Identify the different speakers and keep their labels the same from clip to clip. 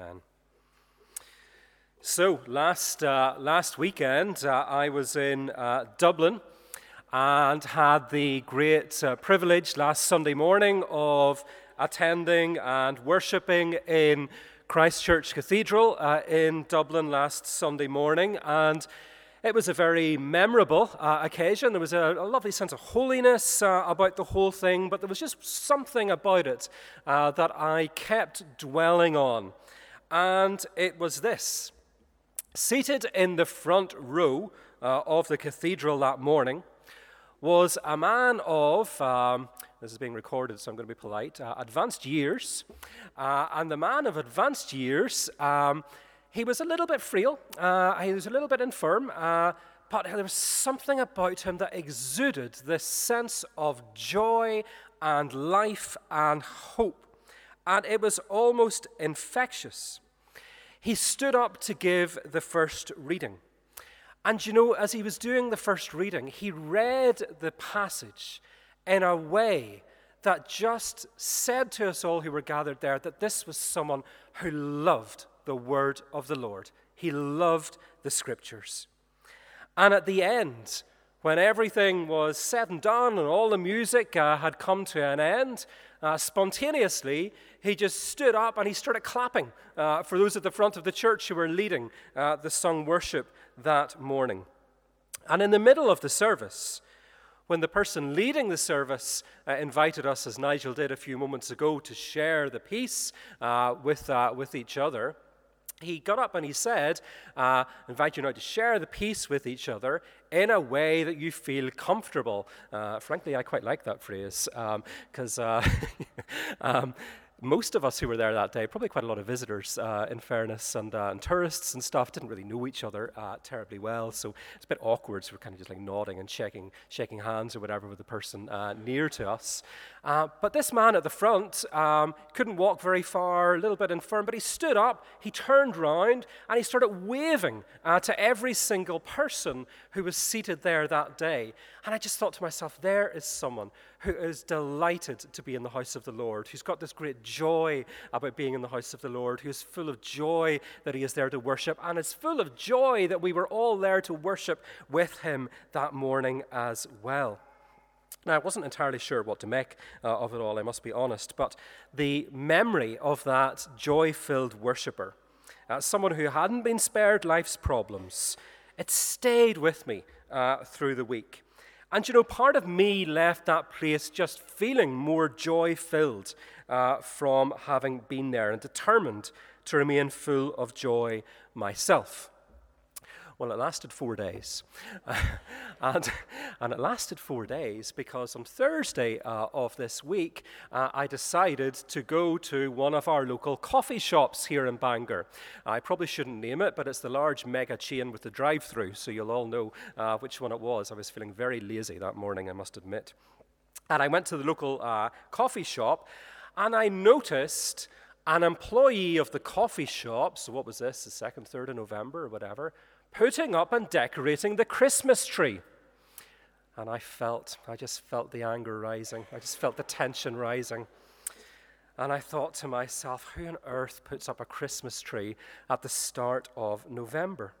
Speaker 1: Amen. So, last, uh, last weekend, uh, I was in uh, Dublin and had the great uh, privilege last Sunday morning of attending and worshipping in Christ Church Cathedral uh, in Dublin last Sunday morning. And it was a very memorable uh, occasion. There was a, a, lovely sense of holiness about the whole thing, but there was just something about it that I kept dwelling on. And it was this Seated in the front row uh, of the cathedral that morning was a man of, um, this is being recorded, so I'm going to be polite, uh, advanced years. Uh, and the man of advanced years, um, he was a little bit frail, uh, he was a little bit infirm, uh, but there was something about him that exuded this sense of joy and life and hope. And it was almost infectious. He stood up to give the first reading. And you know, as he was doing the first reading, he read the passage in a way that just said to us all who were gathered there that this was someone who loved the word of the Lord. He loved the scriptures. And at the end, when everything was said and done and all the music uh, had come to an end, uh, spontaneously, he just stood up and he started clapping uh, for those at the front of the church who were leading uh, the sung worship that morning. And in the middle of the service, when the person leading the service uh, invited us, as Nigel did a few moments ago, to share the peace uh, with, uh, with each other, he got up and he said, uh, invite you now to share the peace with each other in a way that you feel comfortable. Uh, frankly, I quite like that phrase because um, um, most of us who were there that day, probably quite a lot of visitors, uh, in fairness, and, uh, and, tourists and stuff, didn't really know each other uh, terribly well. So it's a bit awkward. So we're kind of just like nodding and shaking, shaking hands or whatever with the person uh, near to us. Uh, but this man at the front um, couldn't walk very far, a little bit infirm, but he stood up, he turned round, and he started waving uh, to every single person who was seated there that day. And I just thought to myself, there is someone who is delighted to be in the house of the Lord, who's got this great joy about being in the house of the Lord, who's full of joy that he is there to worship, and is full of joy that we were all there to worship with him that morning as well. Now, I wasn't entirely sure what to make uh, of it all, I must be honest, but the memory of that joy filled worshiper, uh, someone who hadn't been spared life's problems, it stayed with me uh, through the week. And you know, part of me left that place just feeling more joy filled uh, from having been there and determined to remain full of joy myself. Well, it lasted four days. and, and it lasted four days because on Thursday uh, of this week, uh, I decided to go to one of our local coffee shops here in Bangor. I probably shouldn't name it, but it's the large mega chain with the drive through, so you'll all know uh, which one it was. I was feeling very lazy that morning, I must admit. And I went to the local uh, coffee shop and I noticed an employee of the coffee shop, so what was this, the 2nd, 3rd of November or whatever, putting up and decorating the Christmas tree. And I felt, I just felt the anger rising. I just felt the tension rising. And I thought to myself, who on earth puts up a Christmas tree at the start of November?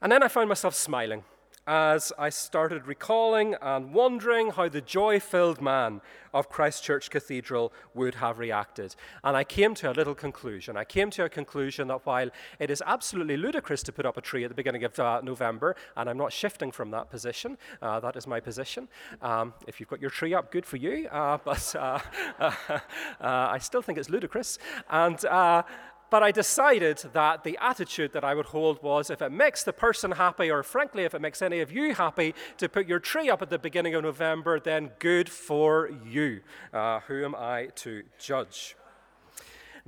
Speaker 1: And then I found myself smiling as I started recalling and wondering how the joy filled man of Christ Church Cathedral would have reacted. And I came to a little conclusion. I came to a conclusion that while it is absolutely ludicrous to put up a tree at the beginning of uh, November, and I'm not shifting from that position, uh, that is my position. Um, if you've got your tree up, good for you, uh, but uh, uh, I still think it's ludicrous. And uh, but I decided that the attitude that I would hold was if it makes the person happy, or frankly, if it makes any of you happy to put your tree up at the beginning of November, then good for you. Uh, who am I to judge?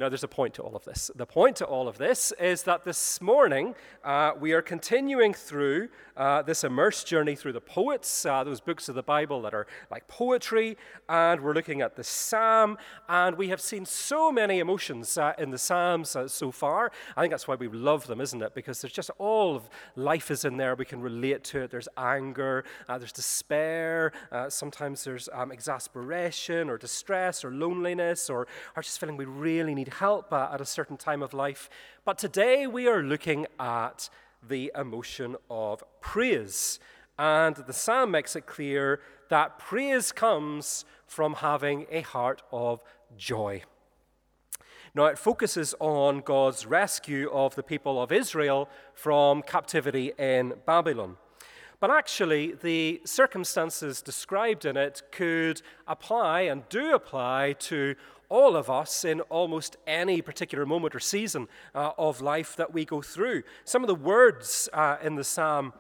Speaker 1: Now, there's a point to all of this. The point to all of this is that this morning uh, we are continuing through uh, this immersed journey through the poets, uh, those books of the Bible that are like poetry, and we're looking at the Psalm, and we have seen so many emotions uh, in the Psalms uh, so far. I think that's why we love them, isn't it? Because there's just all of life is in there. We can relate to it. There's anger, uh, there's despair, sometimes there's um, exasperation or distress or loneliness or, or just feeling we really need help at a certain time of life. But today we are looking at the emotion of praise. And the psalm makes it clear that praise comes from having a heart of joy. Now, it focuses on God's rescue of the people of Israel from captivity in Babylon. But actually, the circumstances described in it could apply and do apply to all of us in almost any particular moment or season uh, of life that we go through. Some of the words uh, in the psalm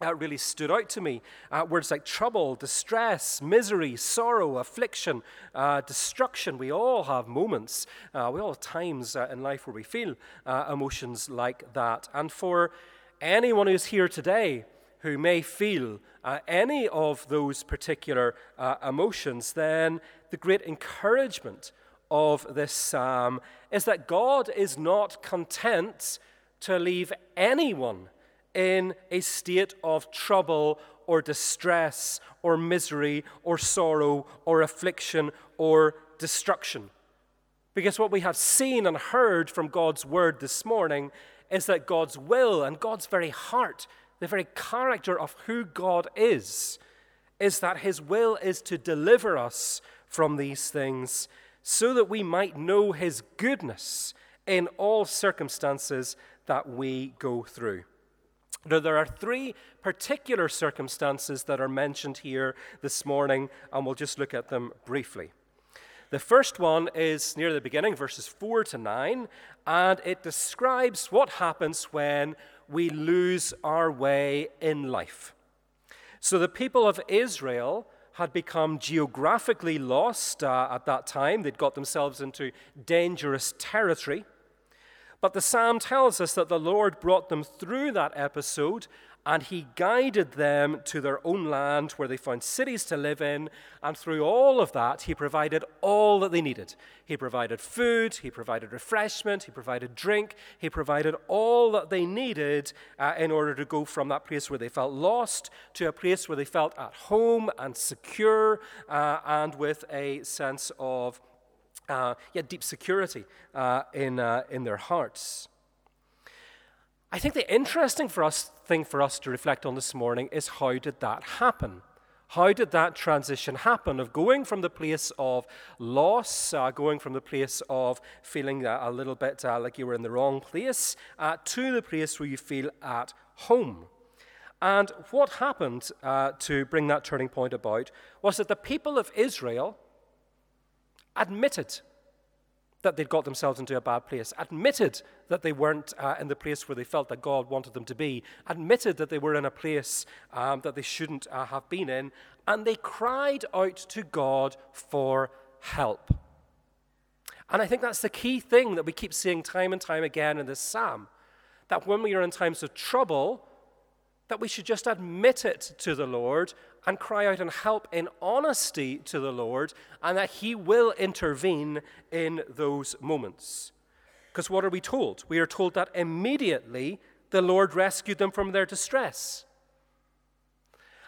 Speaker 1: uh, really stood out to me. Uh, words like trouble, distress, misery, sorrow, affliction, uh, destruction. We all have moments, uh, we all have times uh, in life where we feel uh, emotions like that. And for anyone who's here today who may feel uh, any of those particular uh, emotions, then the great encouragement of this psalm is that God is not content to leave anyone in a state of trouble or distress or misery or sorrow or affliction or destruction. Because what we have seen and heard from God's word this morning is that God's will and God's very heart, the very character of who God is, is that his will is to deliver us from these things so that we might know his goodness in all circumstances that we go through. Now, there are three particular circumstances that are mentioned here this morning, and we'll just look at them briefly. The first one is near the beginning, verses 4 to 9, and it describes what happens when we lose our way in life. So, the people of Israel had become geographically lost uh, at that time, they'd got themselves into dangerous territory. But the psalm tells us that the Lord brought them through that episode and he guided them to their own land where they found cities to live in. And through all of that, he provided all that they needed. He provided food, he provided refreshment, he provided drink, he provided all that they needed uh, in order to go from that place where they felt lost to a place where they felt at home and secure uh, and with a sense of uh, yet deep security uh, in, uh, in their hearts. I think the interesting for us, thing for us to reflect on this morning is how did that happen? How did that transition happen of going from the place of loss, uh, going from the place of feeling a little bit uh, like you were in the wrong place, uh, to the place where you feel at home? And what happened uh, to bring that turning point about was that the people of Israel admitted that they'd got themselves into a bad place, admitted that they weren't uh, in the place where they felt that God wanted them to be, admitted that they were in a place um, that they shouldn't uh, have been in, and they cried out to God for help. And I think that's the key thing that we keep seeing time and time again in this psalm that when we are in times of trouble, that we should just admit it to the Lord and cry out and help in honesty to the Lord, and that He will intervene in those moments. Because what are we told? We are told that immediately the Lord rescued them from their distress.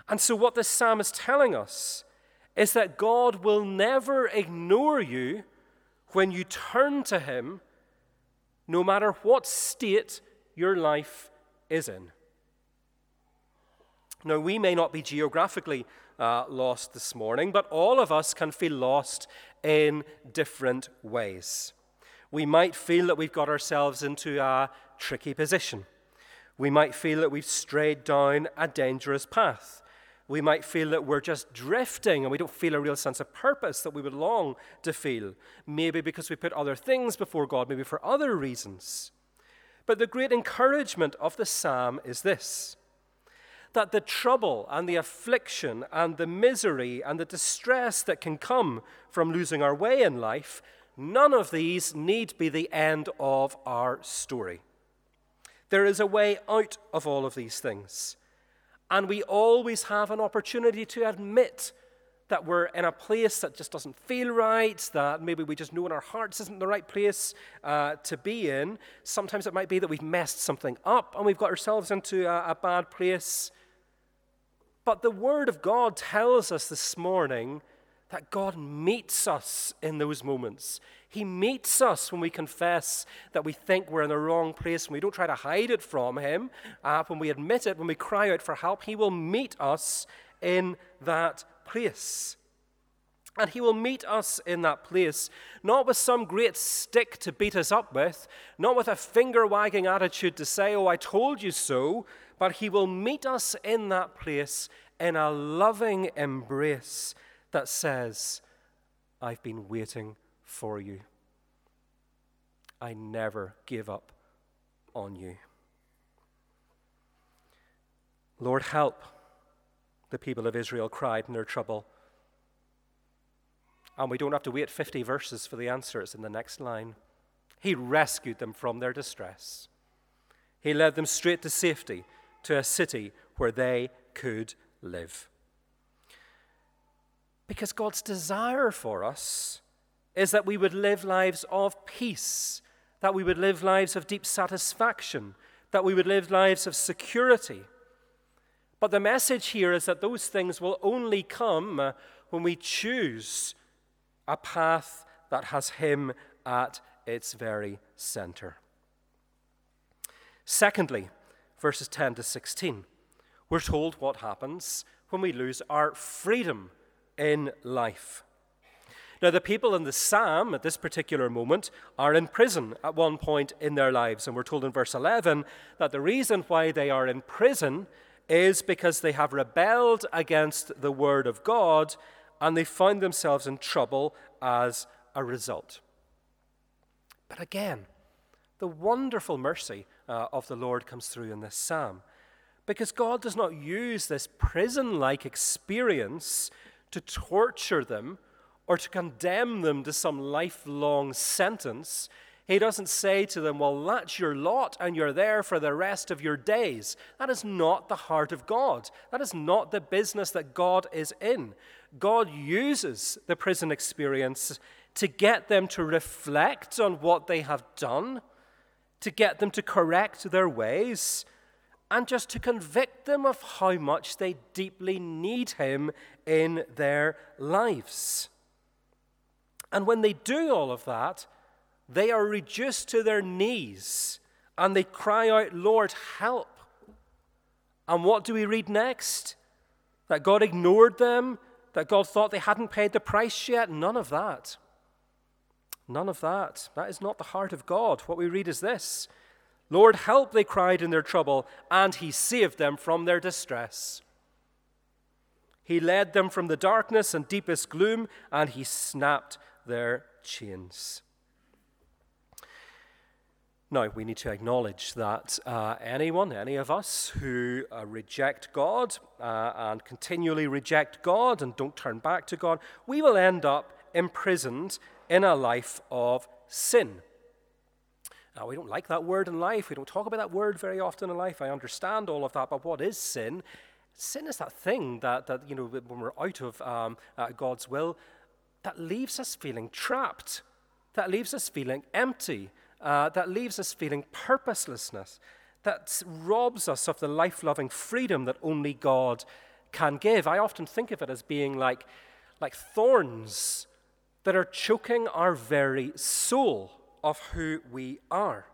Speaker 1: And so, what this psalm is telling us is that God will never ignore you when you turn to Him, no matter what state your life is in. Now, we may not be geographically uh, lost this morning, but all of us can feel lost in different ways. We might feel that we've got ourselves into a tricky position. We might feel that we've strayed down a dangerous path. We might feel that we're just drifting and we don't feel a real sense of purpose that we would long to feel. Maybe because we put other things before God, maybe for other reasons. But the great encouragement of the psalm is this that the trouble and the affliction and the misery and the distress that can come from losing our way in life, none of these need be the end of our story. There is a way out of all of these things. And we always have an opportunity to admit that we're in a place that just doesn't feel right, that maybe we just know in our hearts isn't the right place uh, to be in. Sometimes it might be that we've messed something up and we've got ourselves into a, a bad place. But the Word of God tells us this morning that God meets us in those moments. He meets us when we confess that we think we're in the wrong place, and we don't try to hide it from Him. Uh, when we admit it, when we cry out for help, He will meet us in that place. And he will meet us in that place, not with some great stick to beat us up with, not with a finger wagging attitude to say, Oh, I told you so, but he will meet us in that place in a loving embrace that says, I've been waiting for you. I never give up on you. Lord, help, the people of Israel cried in their trouble. And we don't have to wait 50 verses for the answer, it's in the next line. He rescued them from their distress. He led them straight to safety, to a city where they could live. Because God's desire for us is that we would live lives of peace, that we would live lives of deep satisfaction, that we would live lives of security. But the message here is that those things will only come uh, when we choose a path that has Him at its very center. Secondly, verses 10 to 16, we're told what happens when we lose our freedom in life. Now, the people in the psalm at this particular moment are in prison at one point in their lives. And we're told in verse 11 that the reason why they are in prison is because they have rebelled against the word of God and they find themselves in trouble as a result. But again, the wonderful mercy uh, of the Lord comes through in this psalm because God does not use this prison like experience to torture them or to condemn them to some lifelong sentence. He doesn't say to them, Well, that's your lot and you're there for the rest of your days. That is not the heart of God. That is not the business that God is in. God uses the prison experience to get them to reflect on what they have done, to get them to correct their ways, and just to convict them of how much they deeply need Him in their lives. And when they do all of that, they are reduced to their knees and they cry out, Lord, help. And what do we read next? That God ignored them that God thought they hadn't paid the price yet. None of that. None of that. That is not the heart of God. What we read is this Lord, help, they cried in their trouble, and He saved them from their distress. He led them from the darkness and deepest gloom, and He snapped their chains. Now, we need to acknowledge that uh, anyone, any of us who uh, reject God uh, and continually reject God and don't turn back to God, we will end up imprisoned in a life of sin. Now, we don't like that word in life. We don't talk about that word very often in life. I understand all of that. But what is sin? Sin is that thing that, that you know, when we're out of um, uh, God's will, that leaves us feeling trapped, that leaves us feeling empty uh, that leaves us feeling purposelessness, that robs us of the life loving freedom that only God can give. I often think of it as being like, like thorns that are choking our very soul of who we are.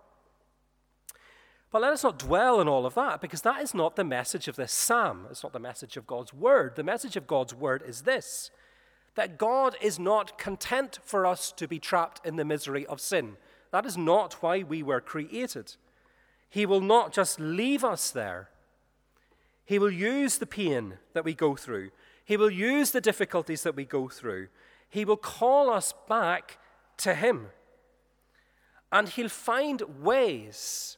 Speaker 1: But let us not dwell on all of that because that is not the message of this psalm. It's not the message of God's word. The message of God's word is this that God is not content for us to be trapped in the misery of sin. That is not why we were created. He will not just leave us there. He will use the pain that we go through. He will use the difficulties that we go through. He will call us back to Him. And He'll find ways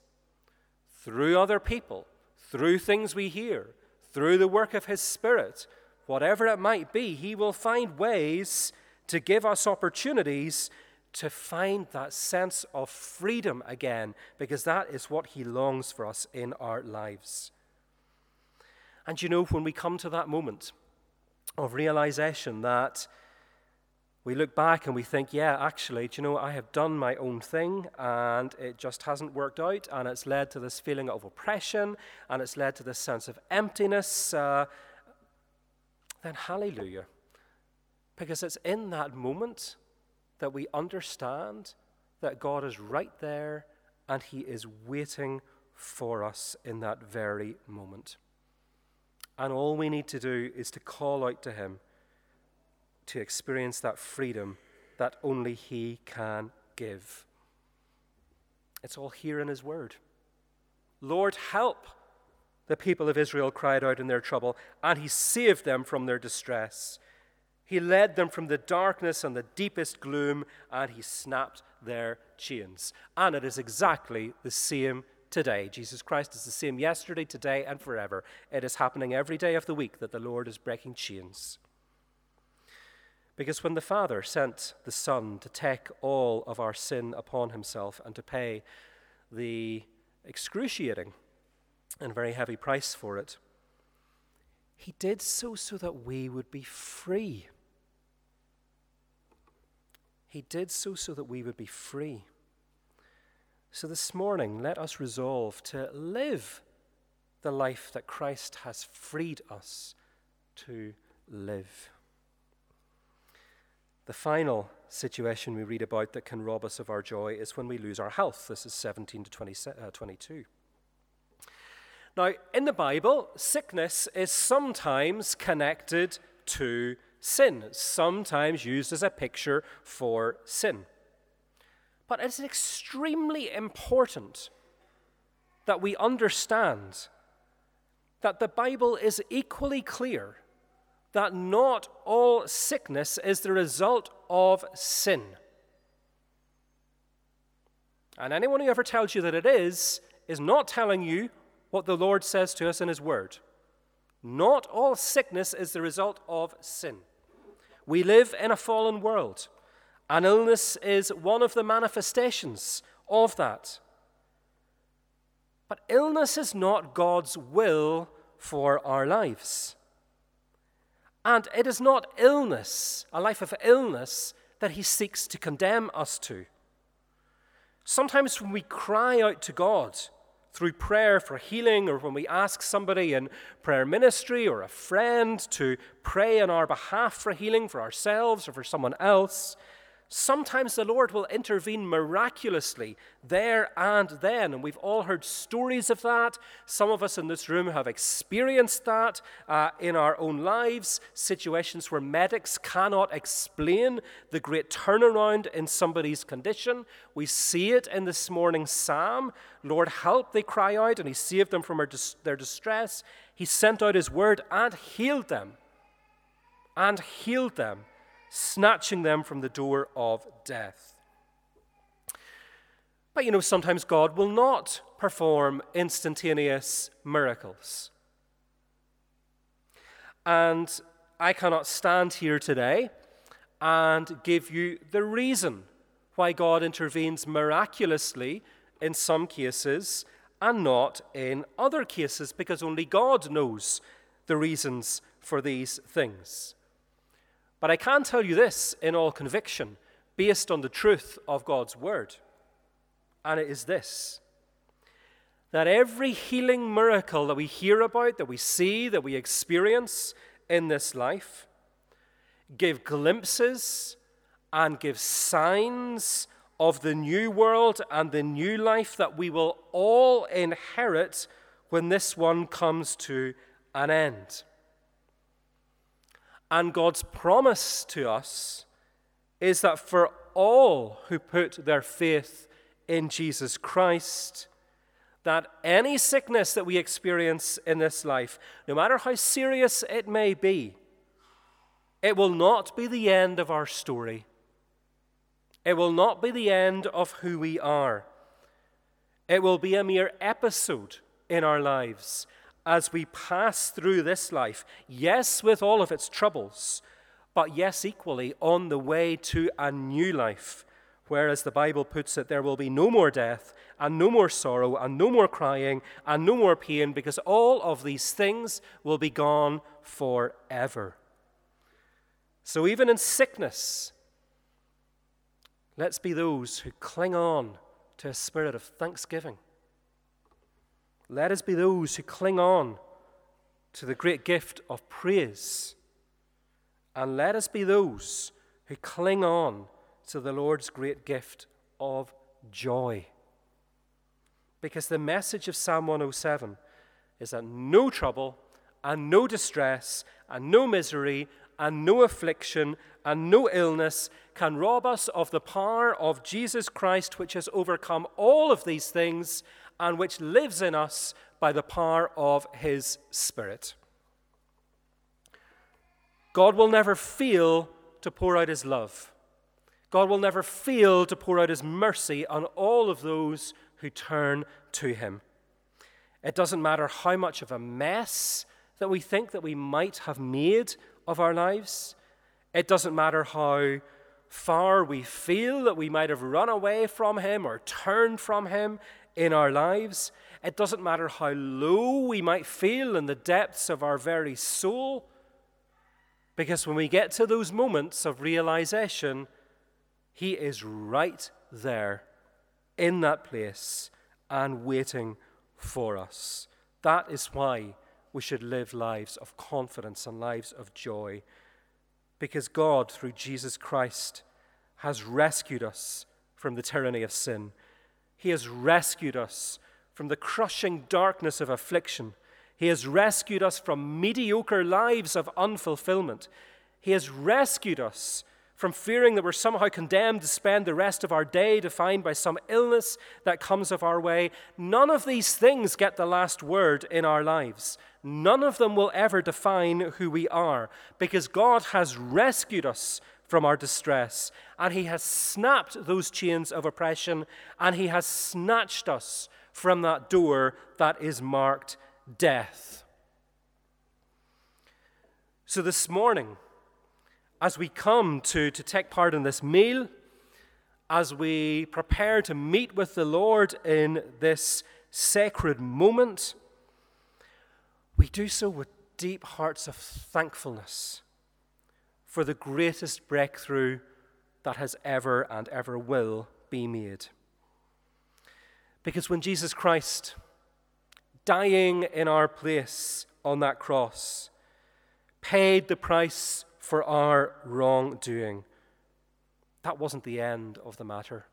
Speaker 1: through other people, through things we hear, through the work of His Spirit, whatever it might be, He will find ways to give us opportunities to find that sense of freedom again, because that is what He longs for us in our lives. And you know, when we come to that moment of realization that we look back and we think, yeah, actually, do you know, I have done my own thing and it just hasn't worked out, and it's led to this feeling of oppression and it's led to this sense of emptiness, uh, then hallelujah. Because it's in that moment that we understand that God is right there and He is waiting for us in that very moment. And all we need to do is to call out to Him to experience that freedom that only He can give. It's all here in His Word. Lord, help! The people of Israel cried out in their trouble, and He saved them from their distress. He led them from the darkness and the deepest gloom, and He snapped their chains. And it is exactly the same today. Jesus Christ is the same yesterday, today, and forever. It is happening every day of the week that the Lord is breaking chains. Because when the Father sent the Son to take all of our sin upon himself and to pay the excruciating and very heavy price for it, he did so so that we would be free. He did so so that we would be free. So this morning, let us resolve to live the life that Christ has freed us to live. The final situation we read about that can rob us of our joy is when we lose our health. This is 17 to 20, uh, 22. Now, in the Bible, sickness is sometimes connected to sin, sometimes used as a picture for sin. But it's extremely important that we understand that the Bible is equally clear that not all sickness is the result of sin. And anyone who ever tells you that it is, is not telling you what the Lord says to us in His Word. Not all sickness is the result of sin. We live in a fallen world, and illness is one of the manifestations of that. But illness is not God's will for our lives. And it is not illness, a life of illness, that he seeks to condemn us to. Sometimes when we cry out to God through prayer for healing, or when we ask somebody in prayer ministry or a friend to pray on our behalf for healing for ourselves or for someone else, Sometimes the Lord will intervene miraculously there and then. And we've all heard stories of that. Some of us in this room have experienced that uh, in our own lives, situations where medics cannot explain the great turnaround in somebody's condition. We see it in this morning's psalm. Lord, help, they cry out, and He saved them from their distress. He sent out His word and healed them. And healed them snatching them from the door of death. But you know, sometimes God will not perform instantaneous miracles. And I cannot stand here today and give you the reason why God intervenes miraculously in some cases and not in other cases, because only God knows the reasons for these things. But I can tell you this in all conviction, based on the truth of God's word. And it is this that every healing miracle that we hear about, that we see, that we experience in this life, give glimpses and give signs of the new world and the new life that we will all inherit when this one comes to an end. And God's promise to us is that for all who put their faith in Jesus Christ, that any sickness that we experience in this life, no matter how serious it may be, it will not be the end of our story. It will not be the end of who we are. It will be a mere episode in our lives as we pass through this life, yes, with all of its troubles, but yes, equally on the way to a new life, where, as the Bible puts it, there will be no more death, and no more sorrow, and no more crying, and no more pain, because all of these things will be gone forever. So, even in sickness, let's be those who cling on to a spirit of thanksgiving let us be those who cling on to the great gift of praise. And let us be those who cling on to the Lord's great gift of joy. Because the message of Psalm 107 is that no trouble and no distress and no misery and no affliction and no illness can rob us of the power of Jesus Christ, which has overcome all of these things and which lives in us by the power of his Spirit. God will never fail to pour out his love. God will never fail to pour out his mercy on all of those who turn to him. It doesn't matter how much of a mess that we think that we might have made of our lives. It doesn't matter how far we feel that we might have run away from him or turned from him in our lives. It doesn't matter how low we might feel in the depths of our very soul. Because when we get to those moments of realization, he is right there in that place and waiting for us. That is why we should live lives of confidence and lives of joy. Because God, through Jesus Christ, has rescued us from the tyranny of sin. He has rescued us from the crushing darkness of affliction. He has rescued us from mediocre lives of unfulfillment. He has rescued us from fearing that we're somehow condemned to spend the rest of our day defined by some illness that comes of our way. None of these things get the last word in our lives. None of them will ever define who we are because God has rescued us from our distress and He has snapped those chains of oppression and He has snatched us from that door that is marked death. So this morning, as we come to, to take part in this meal, as we prepare to meet with the Lord in this sacred moment, we do so with deep hearts of thankfulness for the greatest breakthrough that has ever and ever will be made. Because when Jesus Christ, dying in our place on that cross, paid the price for our wrongdoing. That wasn't the end of the matter.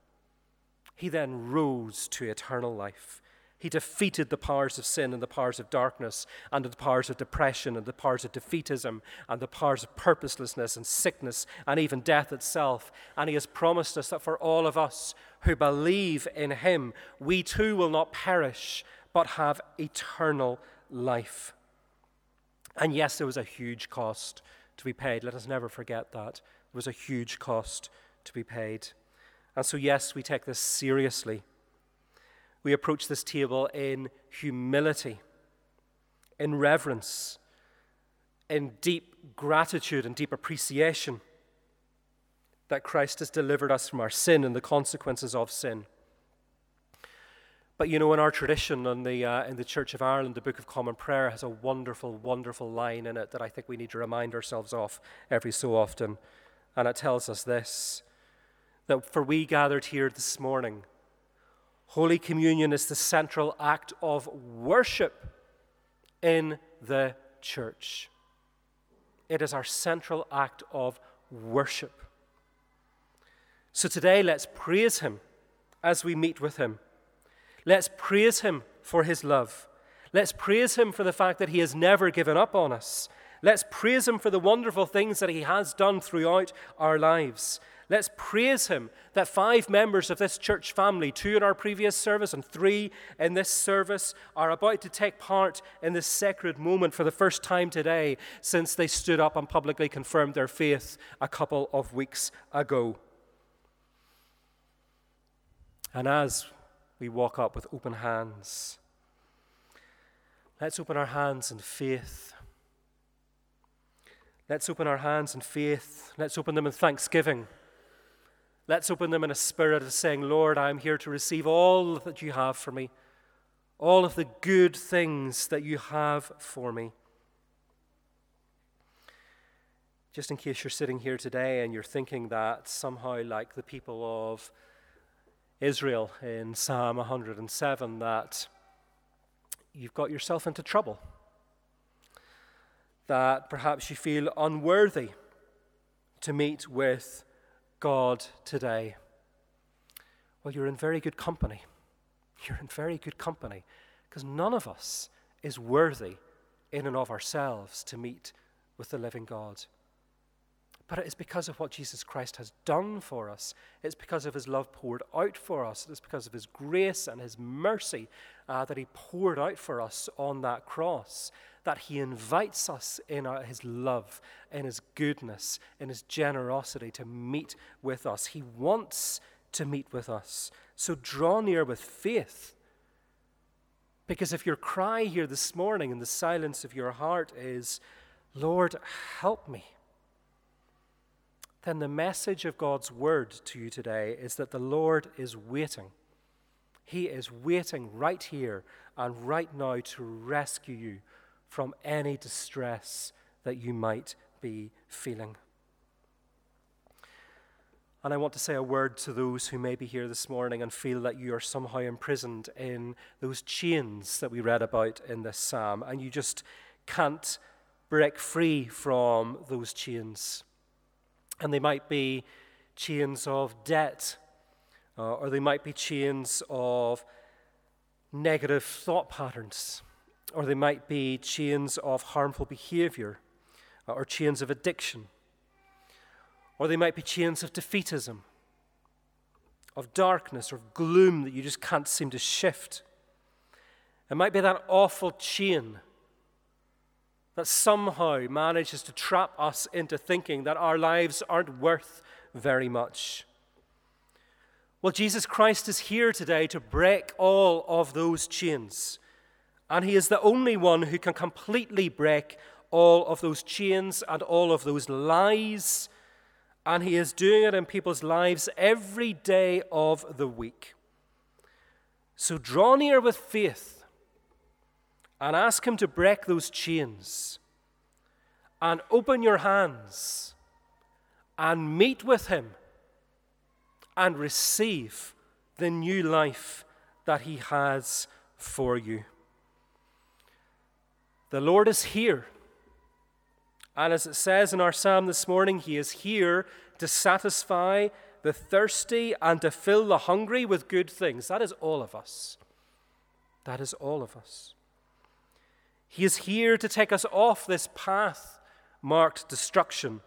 Speaker 1: He then rose to eternal life. He defeated the powers of sin and the powers of darkness and the powers of depression and the powers of defeatism and the powers of purposelessness and sickness and even death itself. And He has promised us that for all of us who believe in Him, we too will not perish but have eternal life. And yes, there was a huge cost to be paid. Let us never forget that. There was a huge cost to be paid. And so, yes, we take this seriously. We approach this table in humility, in reverence, in deep gratitude and deep appreciation that Christ has delivered us from our sin and the consequences of sin. But you know, in our tradition in the, uh, in the Church of Ireland, the Book of Common Prayer has a wonderful, wonderful line in it that I think we need to remind ourselves of every so often. And it tells us this that for we gathered here this morning, Holy Communion is the central act of worship in the church. It is our central act of worship. So today, let's praise Him as we meet with Him. Let's praise Him for His love. Let's praise Him for the fact that He has never given up on us. Let's praise Him for the wonderful things that He has done throughout our lives. Let's praise Him that five members of this church family, two in our previous service and three in this service, are about to take part in this sacred moment for the first time today since they stood up and publicly confirmed their faith a couple of weeks ago. And as we walk up with open hands. Let's open our hands in faith. Let's open our hands in faith. Let's open them in thanksgiving. Let's open them in a spirit of saying, Lord, I am here to receive all that you have for me, all of the good things that you have for me. Just in case you're sitting here today and you're thinking that somehow, like the people of Israel in Psalm 107 that you've got yourself into trouble, that perhaps you feel unworthy to meet with God today? Well, you're in very good company. You're in very good company because none of us is worthy in and of ourselves to meet with the living God. But it is because of what Jesus Christ has done for us. It's because of his love poured out for us. It's because of his grace and his mercy uh, that he poured out for us on that cross. That he invites us in our, his love, in his goodness, in his generosity to meet with us. He wants to meet with us. So draw near with faith. Because if your cry here this morning in the silence of your heart is, Lord, help me then the message of God's word to you today is that the Lord is waiting. He is waiting right here and right now to rescue you from any distress that you might be feeling. And I want to say a word to those who may be here this morning and feel that you are somehow imprisoned in those chains that we read about in this psalm, and you just can't break free from those chains. And they might be chains of debt, uh, or they might be chains of negative thought patterns, or they might be chains of harmful behavior, uh, or chains of addiction, or they might be chains of defeatism, of darkness, or of gloom that you just can't seem to shift. It might be that awful chain that somehow manages to trap us into thinking that our lives aren't worth very much. Well, Jesus Christ is here today to break all of those chains. And He is the only one who can completely break all of those chains and all of those lies. And He is doing it in people's lives every day of the week. So draw near with faith and ask Him to break those chains and open your hands and meet with Him and receive the new life that He has for you. The Lord is here. And as it says in our psalm this morning, He is here to satisfy the thirsty and to fill the hungry with good things. That is all of us. That is all of us. He is here to take us off this path marked destruction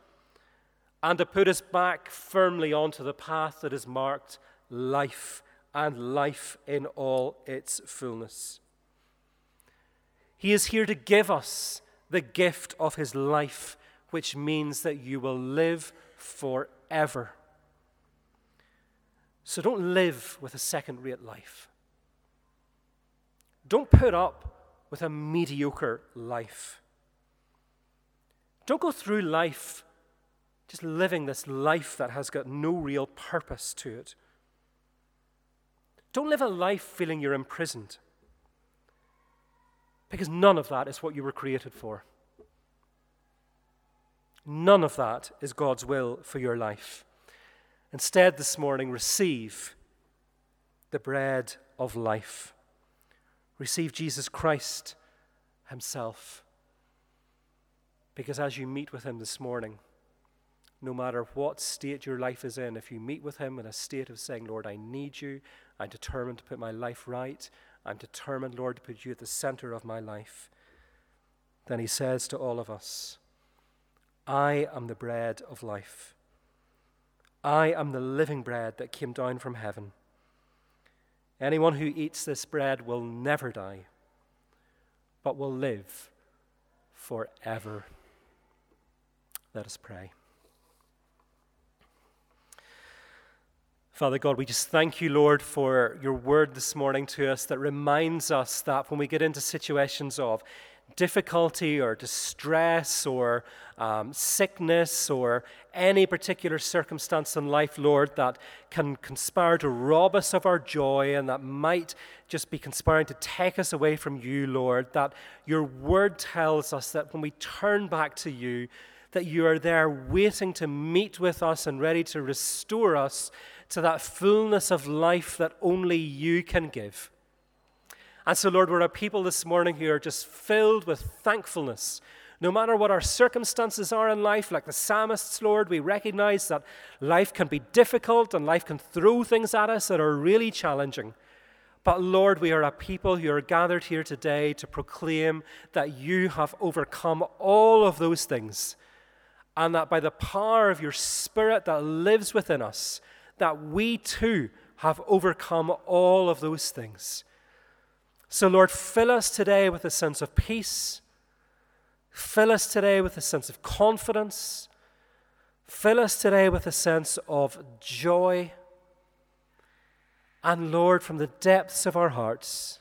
Speaker 1: and to put us back firmly onto the path that is marked life and life in all its fullness. He is here to give us the gift of his life, which means that you will live forever. So don't live with a second rate life. Don't put up with a mediocre life. Don't go through life just living this life that has got no real purpose to it. Don't live a life feeling you're imprisoned. Because none of that is what you were created for. None of that is God's will for your life. Instead, this morning, receive the bread of life. Receive Jesus Christ Himself. Because as you meet with Him this morning, no matter what state your life is in, if you meet with Him in a state of saying, Lord, I need you, I'm determined to put my life right, I'm determined, Lord, to put you at the center of my life, then He says to all of us, I am the bread of life. I am the living bread that came down from heaven. Anyone who eats this bread will never die, but will live forever. Let us pray. Father God, we just thank you, Lord, for your word this morning to us that reminds us that when we get into situations of difficulty or distress or um, sickness or any particular circumstance in life, Lord, that can conspire to rob us of our joy and that might just be conspiring to take us away from you, Lord, that your word tells us that when we turn back to you, that you are there waiting to meet with us and ready to restore us to that fullness of life that only you can give. And so, Lord, we're a people this morning who are just filled with thankfulness, No matter what our circumstances are in life, like the psalmists, Lord, we recognize that life can be difficult and life can throw things at us that are really challenging. But Lord, we are a people who are gathered here today to proclaim that you have overcome all of those things and that by the power of your Spirit that lives within us, that we too have overcome all of those things. So, Lord, fill us today with a sense of peace Fill us today with a sense of confidence. Fill us today with a sense of joy. And Lord, from the depths of our hearts,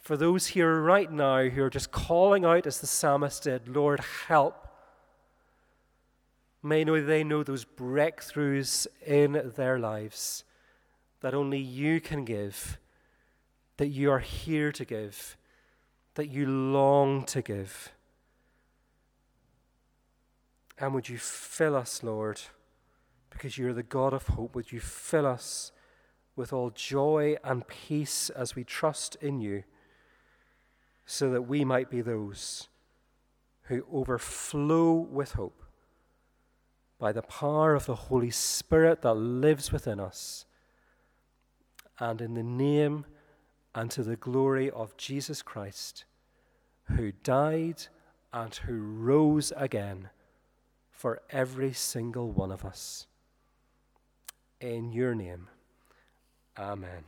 Speaker 1: for those here right now who are just calling out as the psalmist did, Lord, help. May they know those breakthroughs in their lives that only you can give, that you are here to give that you long to give. And would you fill us, Lord, because you're the God of hope, would you fill us with all joy and peace as we trust in you, so that we might be those who overflow with hope by the power of the Holy Spirit that lives within us, and in the name and to the glory of Jesus Christ who died and who rose again for every single one of us. In your name, amen.